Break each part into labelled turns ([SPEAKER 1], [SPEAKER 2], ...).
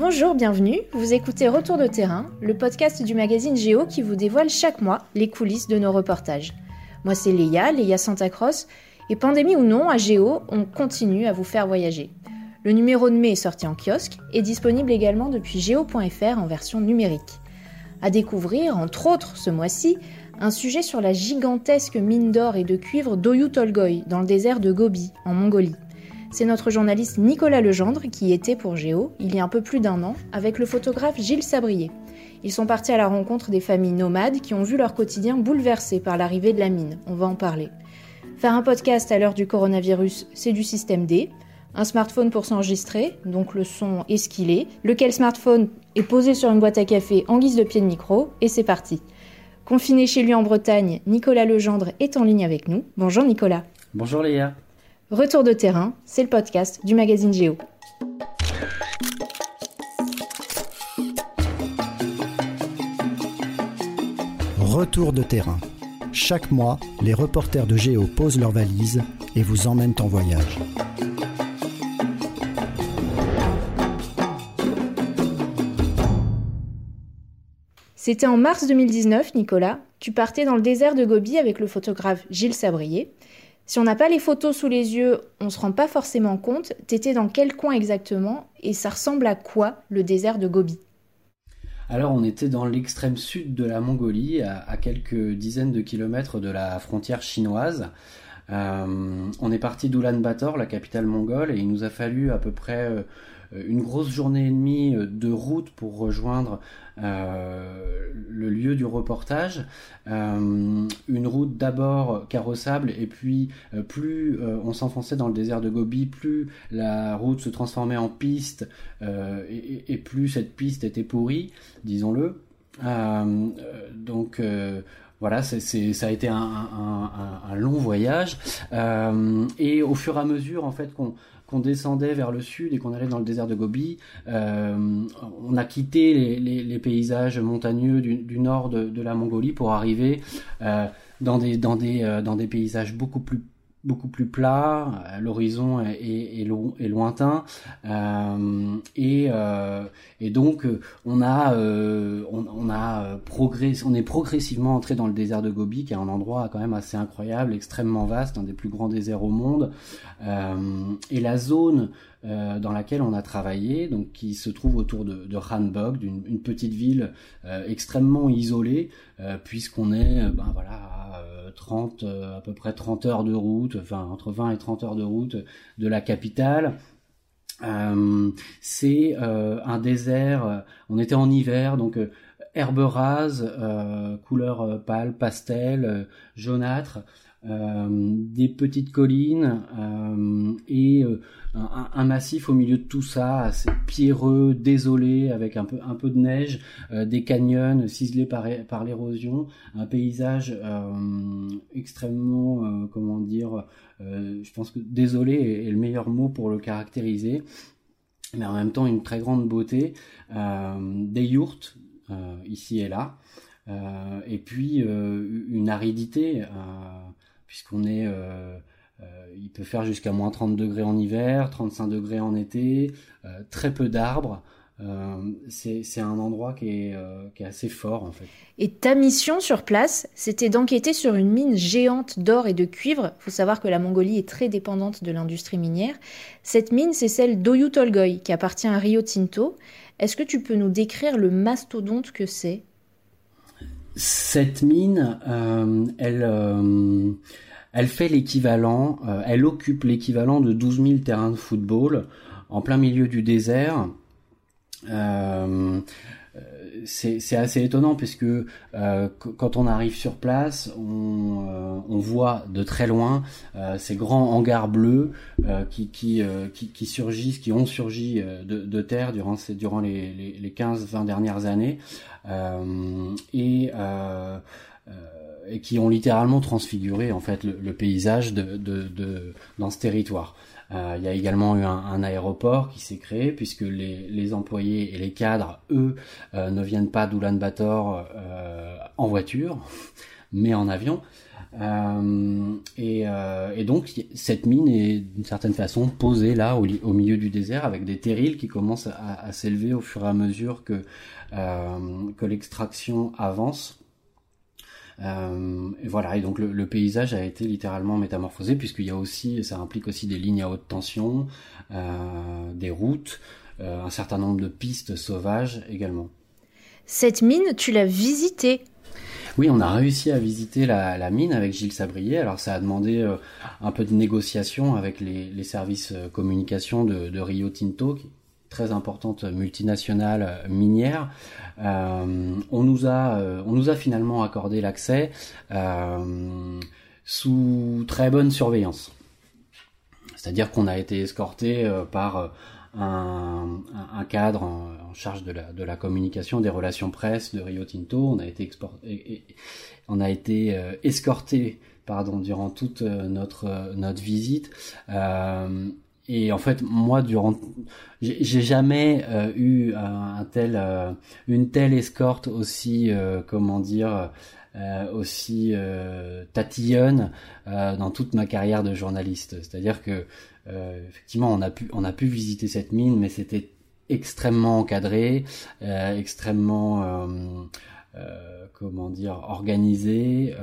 [SPEAKER 1] Bonjour, bienvenue. Vous écoutez Retour de terrain, le podcast du magazine Géo qui vous dévoile chaque mois les coulisses de nos reportages. Moi, c'est Léa, Léa Santacross, et pandémie ou non, à Géo, on continue à vous faire voyager. Le numéro de mai est sorti en kiosque et disponible également depuis géo.fr en version numérique. À découvrir, entre autres, ce mois-ci, un sujet sur la gigantesque mine d'or et de cuivre d'Oyu Tolgoi dans le désert de Gobi, en Mongolie. C'est notre journaliste Nicolas Legendre qui était pour Géo il y a un peu plus d'un an avec le photographe Gilles Sabrier. Ils sont partis à la rencontre des familles nomades qui ont vu leur quotidien bouleversé par l'arrivée de la mine. On va en parler. Faire un podcast à l'heure du coronavirus, c'est du système D. Un smartphone pour s'enregistrer, donc le son est ce qu'il est. Lequel smartphone est posé sur une boîte à café en guise de pied de micro, et c'est parti. Confiné chez lui en Bretagne, Nicolas Legendre est en ligne avec nous. Bonjour Nicolas.
[SPEAKER 2] Bonjour Léa.
[SPEAKER 1] Retour de terrain, c'est le podcast du magazine Géo.
[SPEAKER 3] Retour de terrain. Chaque mois, les reporters de Géo posent leurs valises et vous emmènent en voyage.
[SPEAKER 1] C'était en mars 2019, Nicolas. Tu partais dans le désert de Gobi avec le photographe Gilles Sabrier. Si on n'a pas les photos sous les yeux, on ne se rend pas forcément compte. T'étais dans quel coin exactement et ça ressemble à quoi le désert de Gobi
[SPEAKER 2] alors on était dans l'extrême sud de la Mongolie, à, quelques dizaines de kilomètres de la frontière chinoise. Euh, on est parti d'Ulaanbaatar, la capitale mongole, et il nous a fallu à peu près euh, une grosse journée et demie euh, de route pour rejoindre euh, le lieu du reportage. une route d'abord carrossable et puis plus on s'enfonçait dans le désert de Gobi, plus la route se transformait en piste et, plus cette piste était pourrie, disons-le. donc voilà, ça a été un, un long voyage. et au fur et à mesure, en fait, qu'on qu'on descendait vers le sud et qu'on allait dans le désert de Gobi, euh, on a quitté les, paysages montagneux du, nord de, la Mongolie pour arriver euh, dans des dans des euh, dans des paysages beaucoup plus beaucoup plus plat, euh, l'horizon est, est, est, lointain, euh, et, euh, et donc on a, on, a on est progressivement entré dans le désert de Gobi, qui est un endroit quand même assez incroyable, extrêmement vaste, un des plus grands déserts au monde, et la zone euh, dans laquelle on a travaillé, donc qui se trouve autour de, de Hanbog, d'une petite ville euh, extrêmement isolée, euh, puisqu'on est ben voilà à 30 à peu près 30 heures de route, enfin entre 20 et 30 heures de route de la capitale. c'est un désert. on était en hiver, donc herbe rase, couleur pâle, pastel, jaunâtre. Des petites collines et un, massif au milieu de tout ça, assez pierreux, désolé, avec un peu, un peu de neige, euh, des canyons ciselés par, par l'érosion, un paysage euh, extrêmement, euh, comment dire, je pense que désolé est, le meilleur mot pour le caractériser, mais en même temps une très grande beauté, des yourtes ici et là, et puis une aridité, puisqu'on est euh, il peut faire jusqu'à moins 30 degrés en hiver, 35 degrés en été, euh, très peu d'arbres. Euh, c'est un endroit qui est, qui est, assez fort en fait.
[SPEAKER 1] Et ta mission sur place, c'était d'enquêter sur une mine géante d'or et de cuivre. Il faut savoir que la Mongolie est très dépendante de l'industrie minière. Cette mine, c'est celle d'Oyu Tolgoi, qui appartient à Rio Tinto. Est-ce que tu peux nous décrire le mastodonte que c'est?
[SPEAKER 2] Cette mine, elle elle fait l'équivalent, euh, elle occupe l'équivalent de 12 000 terrains de football en plein milieu du désert. Euh, c'est assez étonnant puisque euh, quand on arrive sur place, on, voit de très loin ces grands hangars bleus qui, qui, qui, surgissent, qui ont surgi de, terre durant, durant les, les 15-20 dernières années. et et qui ont littéralement transfiguré en fait le, paysage de, de, de, dans ce territoire. Euh, il y a également eu un, aéroport qui s'est créé puisque les, les, employés et les cadres, eux, euh, ne viennent pas d'Oulan-Bator euh, en voiture. mais en avion. Et, et, donc cette mine est d'une certaine façon posée là au, au, milieu du désert avec des terrils qui commencent à, à s'élever au fur et à mesure que, que l'extraction avance. Euh, et voilà, et donc le, le, paysage a été littéralement métamorphosé puisqu'il y a aussi, ça implique aussi des lignes à haute tension, euh, des routes, euh, un certain nombre de pistes sauvages également.
[SPEAKER 1] Cette mine, tu l'as visitée?
[SPEAKER 2] Oui, on a réussi à visiter la, la, mine avec Gilles Sabrier. Alors ça a demandé euh, un peu de négociation avec les, les services euh, communication de, de, Rio Tinto, qui très importante multinationale minière. Euh, on nous a, euh, on nous a finalement accordé l'accès euh, sous très bonne surveillance. C'est-à-dire qu'on a été escorté par un, cadre en, charge de la, de la communication, des relations presse de Rio Tinto. On a été, exporté, on a été escorté pardon, durant toute notre, notre visite. Euh, et en fait, moi, durant, j'ai jamais euh, eu un, tel, euh, une telle escorte aussi, euh, comment dire, aussi tatillonne dans toute ma carrière de journaliste. C'est-à-dire que, effectivement, on a pu, on a pu visiter cette mine, mais c'était extrêmement encadré, extrêmement, comment dire, organisé.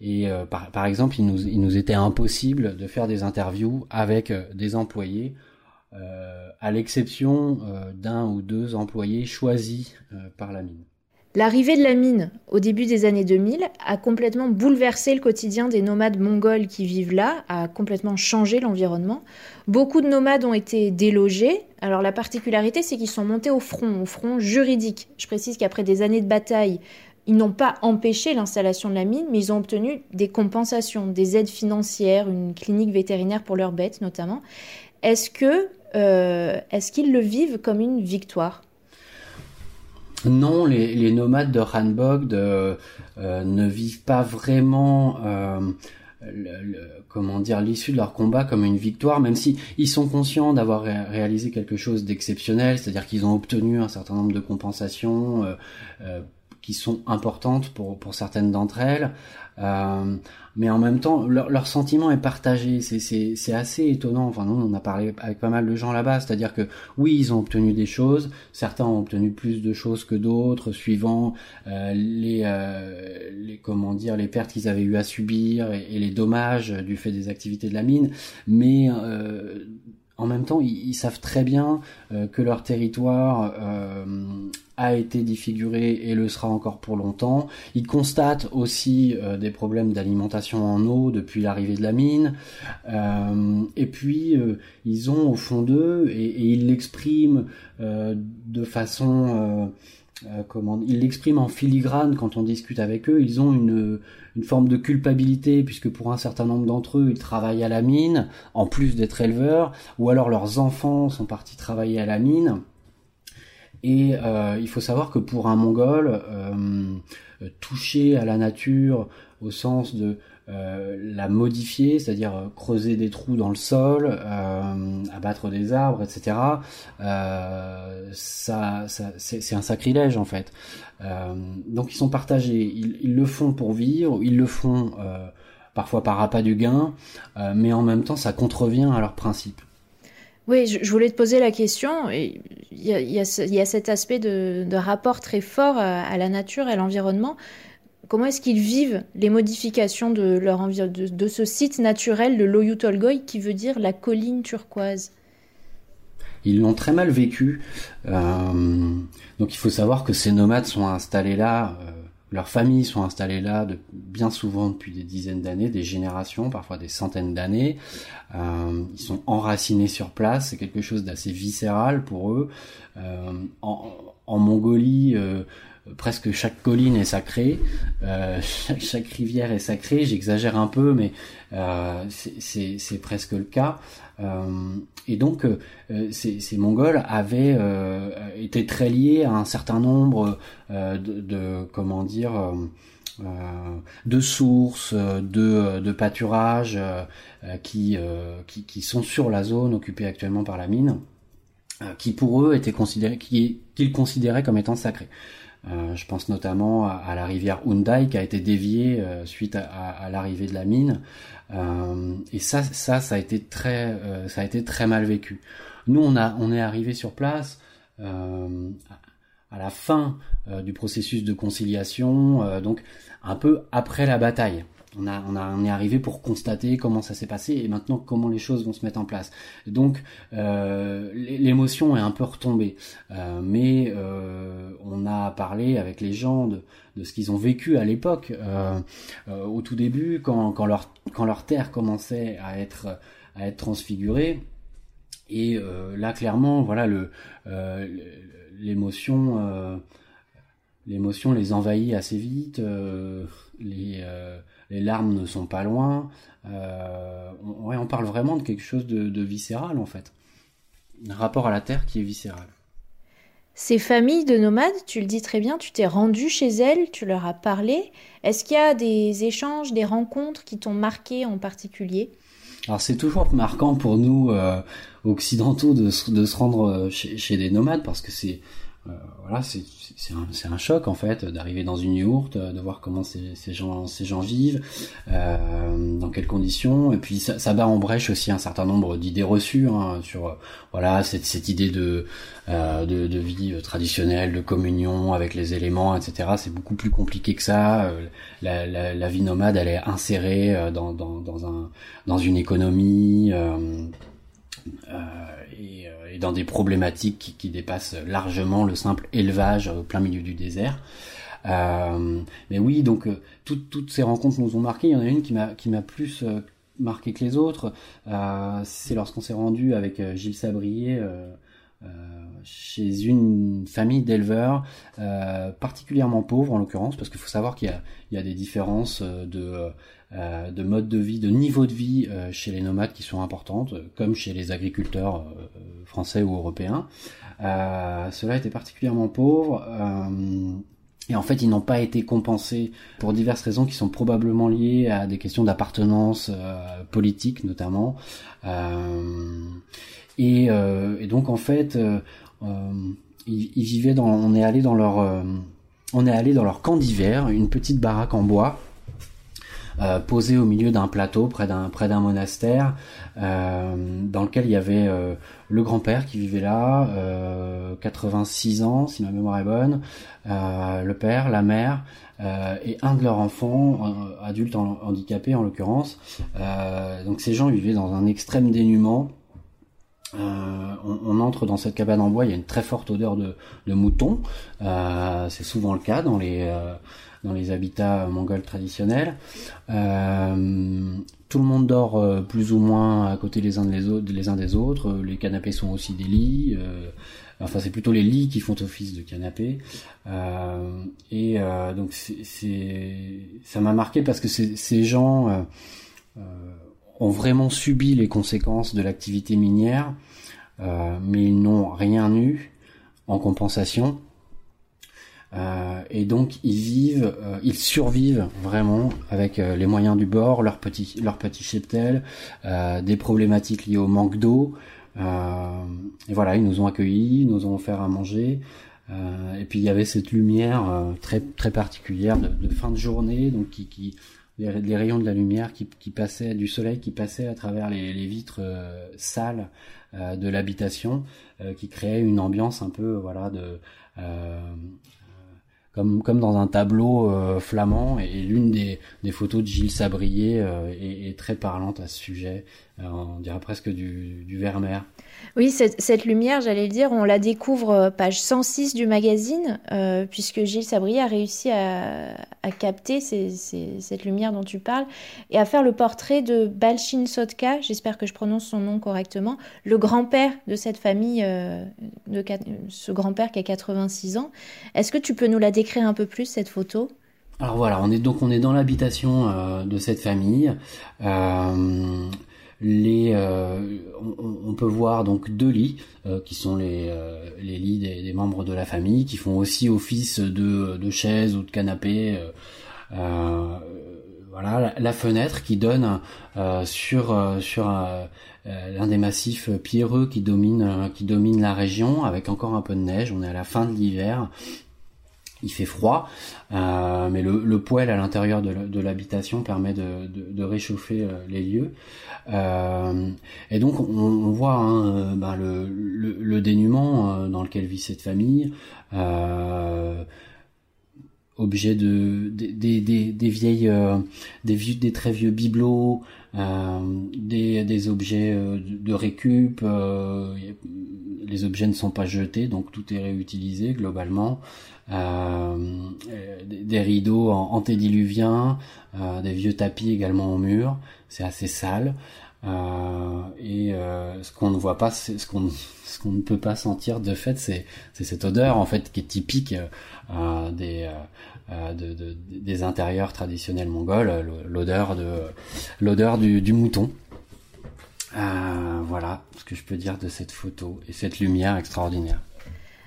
[SPEAKER 2] Et euh, par, exemple, il nous, il nous, était impossible de faire des interviews avec euh, des employés, euh, à l'exception euh, d'un ou deux employés choisis par la mine.
[SPEAKER 1] L'arrivée de la mine au début des années 2000 a complètement bouleversé le quotidien des nomades mongols qui vivent là, a complètement changé l'environnement. Beaucoup de nomades ont été délogés. Alors la particularité, c'est qu'ils sont montés au front, au front juridique. Je précise qu'après des années de bataille, ils n'ont pas empêché l'installation de la mine, mais ils ont obtenu des compensations, des aides financières, une clinique vétérinaire pour leurs bêtes notamment. Est-ce euh, est-ce qu'ils le vivent comme une victoire?
[SPEAKER 2] Non, les, nomades de Hanbogd euh, euh, ne vivent pas vraiment comment dire l'issue de leur combat comme une victoire, même si ils sont conscients d'avoir réalisé quelque chose d'exceptionnel, c'est-à-dire qu'ils ont obtenu un certain nombre de compensations qui sont importantes pour, pour certaines d'entre elles. Euh, mais en même temps, leur, leur sentiment est partagé. C'est assez étonnant. Enfin, nous, on a parlé avec pas mal de gens là-bas. C'est-à-dire que oui, ils ont obtenu des choses. Certains ont obtenu plus de choses que d'autres, suivant euh, les, euh, les comment dire, les pertes qu'ils avaient eu à subir et, et, les dommages du fait des activités de la mine. Mais euh, en même temps, ils, savent très bien euh, que leur territoire euh, a été défiguré et le sera encore pour longtemps. Ils constatent aussi euh, des problèmes d'alimentation en eau depuis l'arrivée de la mine. et puis, ils ont au fond d'eux, et, et, ils l'expriment de façon euh, comment ils l'expriment en filigrane quand on discute avec eux. Ils ont une, forme de culpabilité puisque pour un certain nombre d'entre eux, ils travaillent à la mine en plus d'être éleveurs, ou alors leurs enfants sont partis travailler à la mine. Et euh, il faut savoir que pour un Mongol, euh, toucher à la nature au sens de euh, la modifier, c'est-à-dire euh, creuser des trous dans le sol, euh, abattre des arbres, etc. Ça, c'est un sacrilège en fait. Donc ils sont partagés. Ils, le font pour vivre, ils le font parfois par appât du gain, mais en même temps ça contrevient à leurs principes.
[SPEAKER 1] Oui, je, voulais te poser la question. Il y a, a, y a cet aspect de, de, rapport très fort à, à la nature et à l'environnement comment est-ce qu'ils vivent les modifications de, ce site naturel de l'Oyu Tolgoi qui veut dire la colline turquoise?
[SPEAKER 2] Ils l'ont très mal vécu. Euh, donc il faut savoir que ces nomades sont installés là, euh, leurs familles sont installées là bien souvent depuis des dizaines d'années, des générations, parfois des centaines d'années. Euh, ils sont enracinés sur place, c'est quelque chose d'assez viscéral pour eux. En, Mongolie, presque chaque colline est sacrée, euh, chaque, rivière est sacrée, j'exagère un peu, mais euh, c'est presque le cas. Euh, et donc, ces, Mongols avaient été très liés à un certain nombre de, comment dire, de sources, de, de pâturages qui, qui, qui, sont sur la zone occupée actuellement par la mine, qui pour eux étaient considérés, qu'ils considéraient comme étant sacrés. Je pense notamment à, la rivière Hyundai qui a été déviée suite à, l'arrivée de la mine. et ça, ça, ça a été très, ça a été très mal vécu. Nous, on a, on est arrivé sur place à la fin du processus de conciliation, donc un peu après la bataille on, a, on, est arrivé pour constater comment ça s'est passé et maintenant comment les choses vont se mettre en place. Donc euh, l'émotion est un peu retombée, euh, mais euh, on a parlé avec les gens de, ce qu'ils ont vécu à l'époque, au tout début, quand, quand, leur, quand leur terre commençait à être, à être transfigurée. Et là, clairement, voilà, le, l'émotion, l'émotion les envahit assez vite. les les larmes ne sont pas loin. Euh, on, on, parle vraiment de quelque chose de, viscéral en fait. Un rapport à la terre qui est viscéral.
[SPEAKER 1] Ces familles de nomades, tu le dis très bien, tu t'es rendu chez elles, tu leur as parlé. Est-ce qu'il y a des échanges, des rencontres qui t'ont marqué en particulier?
[SPEAKER 2] Alors c'est toujours marquant pour nous euh, occidentaux de, se rendre euh, chez, des nomades parce que c'est voilà, c'est un, un, choc en fait d'arriver dans une yourte, de voir comment ces, gens, ces gens vivent, euh, dans quelles conditions, et puis ça, bat en brèche aussi un certain nombre d'idées reçues hein, sur voilà cette, cette idée de, euh, de, vie traditionnelle, de communion avec les éléments, etc. C'est beaucoup plus compliqué que ça. Euh, la, vie nomade, elle est insérée euh, dans, dans, dans, un, dans une économie. Euh, et, euh, et, dans des problématiques qui, dépassent largement le simple élevage au plein milieu du désert. Euh, mais oui, donc euh, toutes, ces rencontres nous ont marqué. Il y en a une qui m'a plus euh, marqué que les autres. C'est lorsqu'on s'est rendu avec Gilles Sabrier chez une famille d'éleveurs particulièrement pauvres en l'occurrence, parce qu'il faut savoir qu'il y y a des différences de euh, de mode de vie, de niveau de vie euh, chez les nomades qui sont importantes, comme chez les agriculteurs euh, français ou européens. cela était particulièrement pauvre. Et en fait, ils n'ont pas été compensés pour diverses raisons qui sont probablement liées à des questions d'appartenance politique notamment. Et, et, donc en fait, on est allé dans leur, on est allé dans leur camp d'hiver, une petite baraque en bois euh, posé au milieu d'un plateau près d'un près d'un monastère euh, dans lequel il y avait euh, le grand-père qui vivait là, 86 ans si ma mémoire est bonne, le père, la mère et un de leurs enfants, adulte handicapé en l'occurrence. donc ces gens vivaient dans un extrême dénuement. Euh, on, on, entre dans cette cabane en bois, il y a une très forte odeur de, de mouton. Euh, c'est souvent le cas dans les dans les habitats mongols traditionnels. Euh, tout le monde dort euh, plus ou moins à côté les uns, autres, les uns des autres. Les canapés sont aussi des lits. Euh, enfin, c'est plutôt les lits qui font office de canapés. et donc, c'est, ça m'a marqué parce que ces gens ont vraiment subi les conséquences de l'activité minière, mais ils n'ont rien eu en compensation. Euh, et donc ils vivent, euh, ils survivent vraiment avec euh, les moyens du bord, leur petit, leur petit cheptel, des problématiques liées au manque d'eau. et voilà, ils nous ont accueillis, ils nous ont offert à manger. et puis il y avait cette lumière très très particulière de, fin de journée, donc qui les, rayons de la lumière qui, passaient du soleil qui passaient à travers les, vitres sales de l'habitation, qui créaient une ambiance un peu voilà de comme, dans un tableau euh, flamand. Et, l'une des, photos de Gilles Sabrier euh, est, très parlante à ce sujet. Euh, on dirait presque du, du Vermeer.
[SPEAKER 1] Oui, cette, lumière, j'allais le dire, on la découvre euh, page 106 du magazine, euh, puisque Gilles Sabrier a réussi à, capter cette lumière dont tu parles et à faire le portrait de Balchin Sotka, j'espère que je prononce son nom correctement, le grand-père de cette famille, euh, de ce grand-père qui a 86 ans. Est-ce que tu peux nous la décrire un peu plus, cette photo?
[SPEAKER 2] Alors voilà, on est donc on est dans l'habitation de cette famille. Les, euh, on, peut voir donc deux lits euh, qui sont les, euh, lits des, membres de la famille qui font aussi office de, de chaises ou de canapés. voilà la, la, fenêtre qui donne sur sur l'un des massifs pierreux qui domine qui domine la région avec encore un peu de neige. On est à la fin de l'hiver il fait froid, euh, mais le, le, poêle à l'intérieur de l'habitation permet de, réchauffer euh, les lieux. Euh, et donc on, voit hein, euh, ben le, le, dénuement dans lequel vit cette famille. objet de des, vieilles des vieux des très vieux bibelots des, objets de, récup les objets ne sont pas jetés donc tout est réutilisé globalement euh, des rideaux en antédiluviens, euh, des vieux tapis également au mur, c'est assez sale. Euh, et euh, ce qu'on ne voit pas, ce qu'on ce qu'on ne peut pas sentir de fait, c'est c'est cette odeur en fait qui est typique euh, des de, de, des intérieurs traditionnels mongols, l'odeur de l'odeur du, du, mouton. voilà ce que je peux dire de cette photo et cette lumière extraordinaire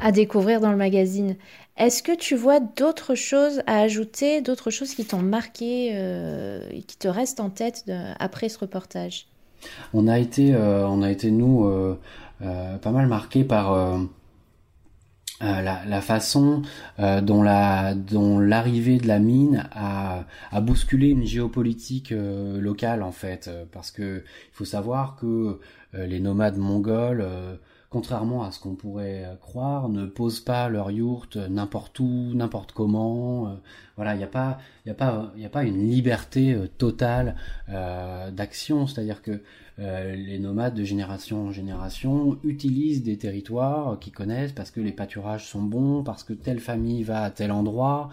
[SPEAKER 1] à découvrir dans le magazine. Est-ce que tu vois d'autres choses à ajouter, d'autres choses qui t'ont marqué euh, qui te restent en tête après ce reportage?
[SPEAKER 2] On a été, euh, on a été nous euh, pas mal marqués par la, façon dont la dont l'arrivée de la mine a, bousculé une géopolitique locale en fait, parce que il faut savoir que les nomades mongols contrairement à ce qu'on pourrait euh, croire, ne posent pas leur yourte n'importe où, n'importe comment. Euh, voilà, il n'y a pas, il a pas, il a pas une liberté euh, totale d'action. C'est-à-dire que les nomades de génération en génération utilisent des territoires qu'ils connaissent parce que les pâturages sont bons, parce que telle famille va à tel endroit.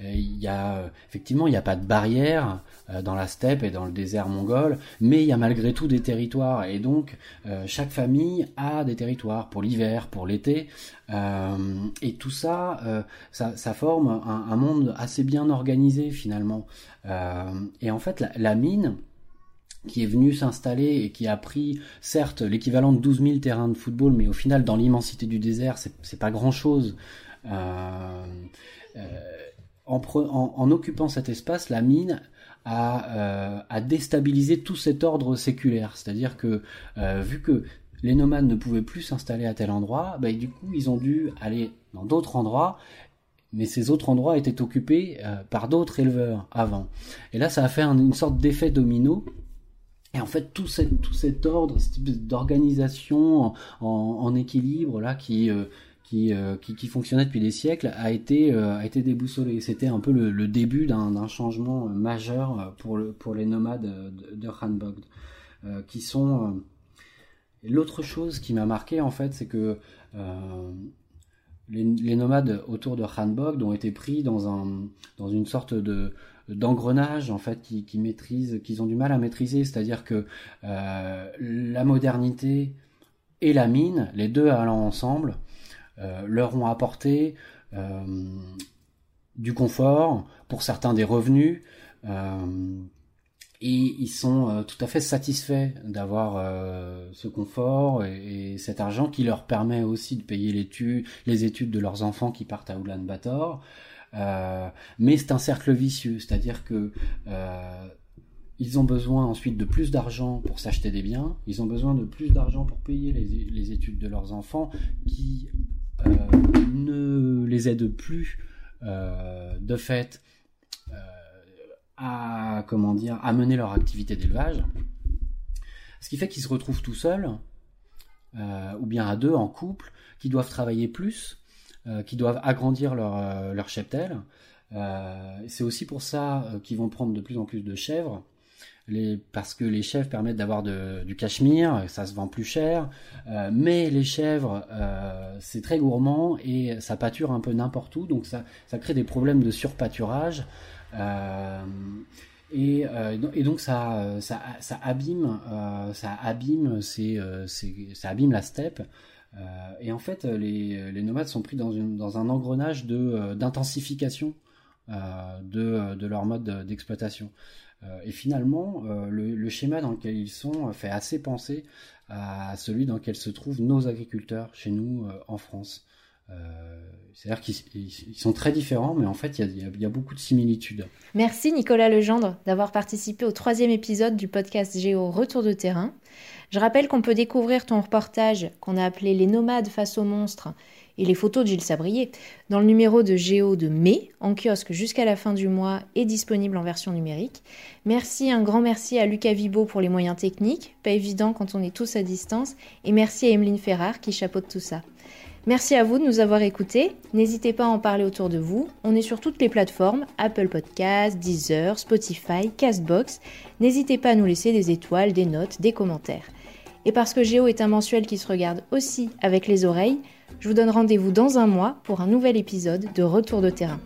[SPEAKER 2] Euh, y a effectivement il n'y a pas de barrière euh, dans la steppe et dans le désert mongol, mais il y a malgré tout des territoires et donc euh, chaque famille a des territoires pour l'hiver, pour l'été et tout ça, ça, forme un, monde assez bien organisé finalement. et en fait la mine qui est venue s'installer et qui a pris, certes, l'équivalent de 12 000 terrains de football, mais au final, dans l'immensité du désert, c'est pas grand-chose. Euh, en, occupant cet espace, la mine a, euh, déstabilisé tout cet ordre séculaire. C'est-à-dire que, euh, vu que les nomades ne pouvaient plus s'installer à tel endroit, bah, du coup, ils ont dû aller dans d'autres endroits, mais ces autres endroits étaient occupés euh, par d'autres éleveurs avant. Et là, ça a fait une sorte d'effet domino. Et en fait, tout, cet ordre, cette d'organisation en, équilibre là, qui euh, qui, qui, fonctionnait depuis des siècles a été, euh, a été déboussolé. C'était un peu le, début d'un changement majeur pour, le, pour les nomades de, de Hanbogd, euh, qui sont... L'autre chose qui m'a marqué, en fait, c'est que les, les, nomades autour de Hanbogd ont été pris dans, un, dans une sorte de d'engrenage en fait qui, maîtrisent qu'ils ont du mal à maîtriser c'est à dire que la modernité et la mine les deux allant ensemble euh, leur ont apporté euh, du confort, pour certains des revenus, euh, et ils sont tout à fait satisfaits d'avoir ce confort et, cet argent qui leur permet aussi de payer les, les études de leurs enfants qui partent à Ulaanbaatar. Euh, mais c'est un cercle vicieux, c'est-à-dire que ils ont besoin ensuite de plus d'argent pour s'acheter des biens, ils ont besoin de plus d'argent pour payer les, études de leurs enfants, qui euh, ne les aide plus euh, de fait euh, à comment dire à mener leur activité d'élevage. Ce qui fait qu'ils se retrouvent tout seuls, ou bien à deux en couple, qui doivent travailler plus, qui doivent agrandir leur, leur cheptel. c'est aussi pour ça qu'ils vont prendre de plus en plus de chèvres parce que les chèvres permettent d'avoir du cachemire, ça se vend plus cher, euh, mais les chèvres, euh, c'est très gourmand et ça pâture un peu n'importe où, donc ça, ça crée des problèmes de surpâturage. Euh, et, donc ça, ça, abîme, ça abîme la steppe. Et en fait, les, les, nomades sont pris dans, un engrenage de d'intensification de, leur mode d'exploitation. Euh, et finalement, euh, le, schéma dans lequel ils sont fait assez penser à celui dans lequel se trouvent nos agriculteurs chez nous euh, en France. C'est-à-dire qu'ils sont très différents, mais en fait, il y, y a, beaucoup de similitudes.
[SPEAKER 1] Merci Nicolas Legendre d'avoir participé au troisième épisode du podcast Géo Retour de terrain. Je rappelle qu'on peut découvrir ton reportage qu'on a appelé Les nomades face aux monstres et les photos de Gilles Sabrier dans le numéro de Géo de mai, en kiosque jusqu'à la fin du mois et disponible en version numérique. Merci, un grand merci à Lucas Vibo pour les moyens techniques, pas évident quand on est tous à distance, et merci à Emeline Ferrard qui chapeaute tout ça. Merci à vous de nous avoir écoutés. N'hésitez pas à en parler autour de vous. On est sur toutes les plateformes Apple Podcasts, Deezer, Spotify, Castbox. N'hésitez pas à nous laisser des étoiles, des notes, des commentaires. Et parce que Géo est un mensuel qui se regarde aussi avec les oreilles, je vous donne rendez-vous dans un mois pour un nouvel épisode de Retour de terrain.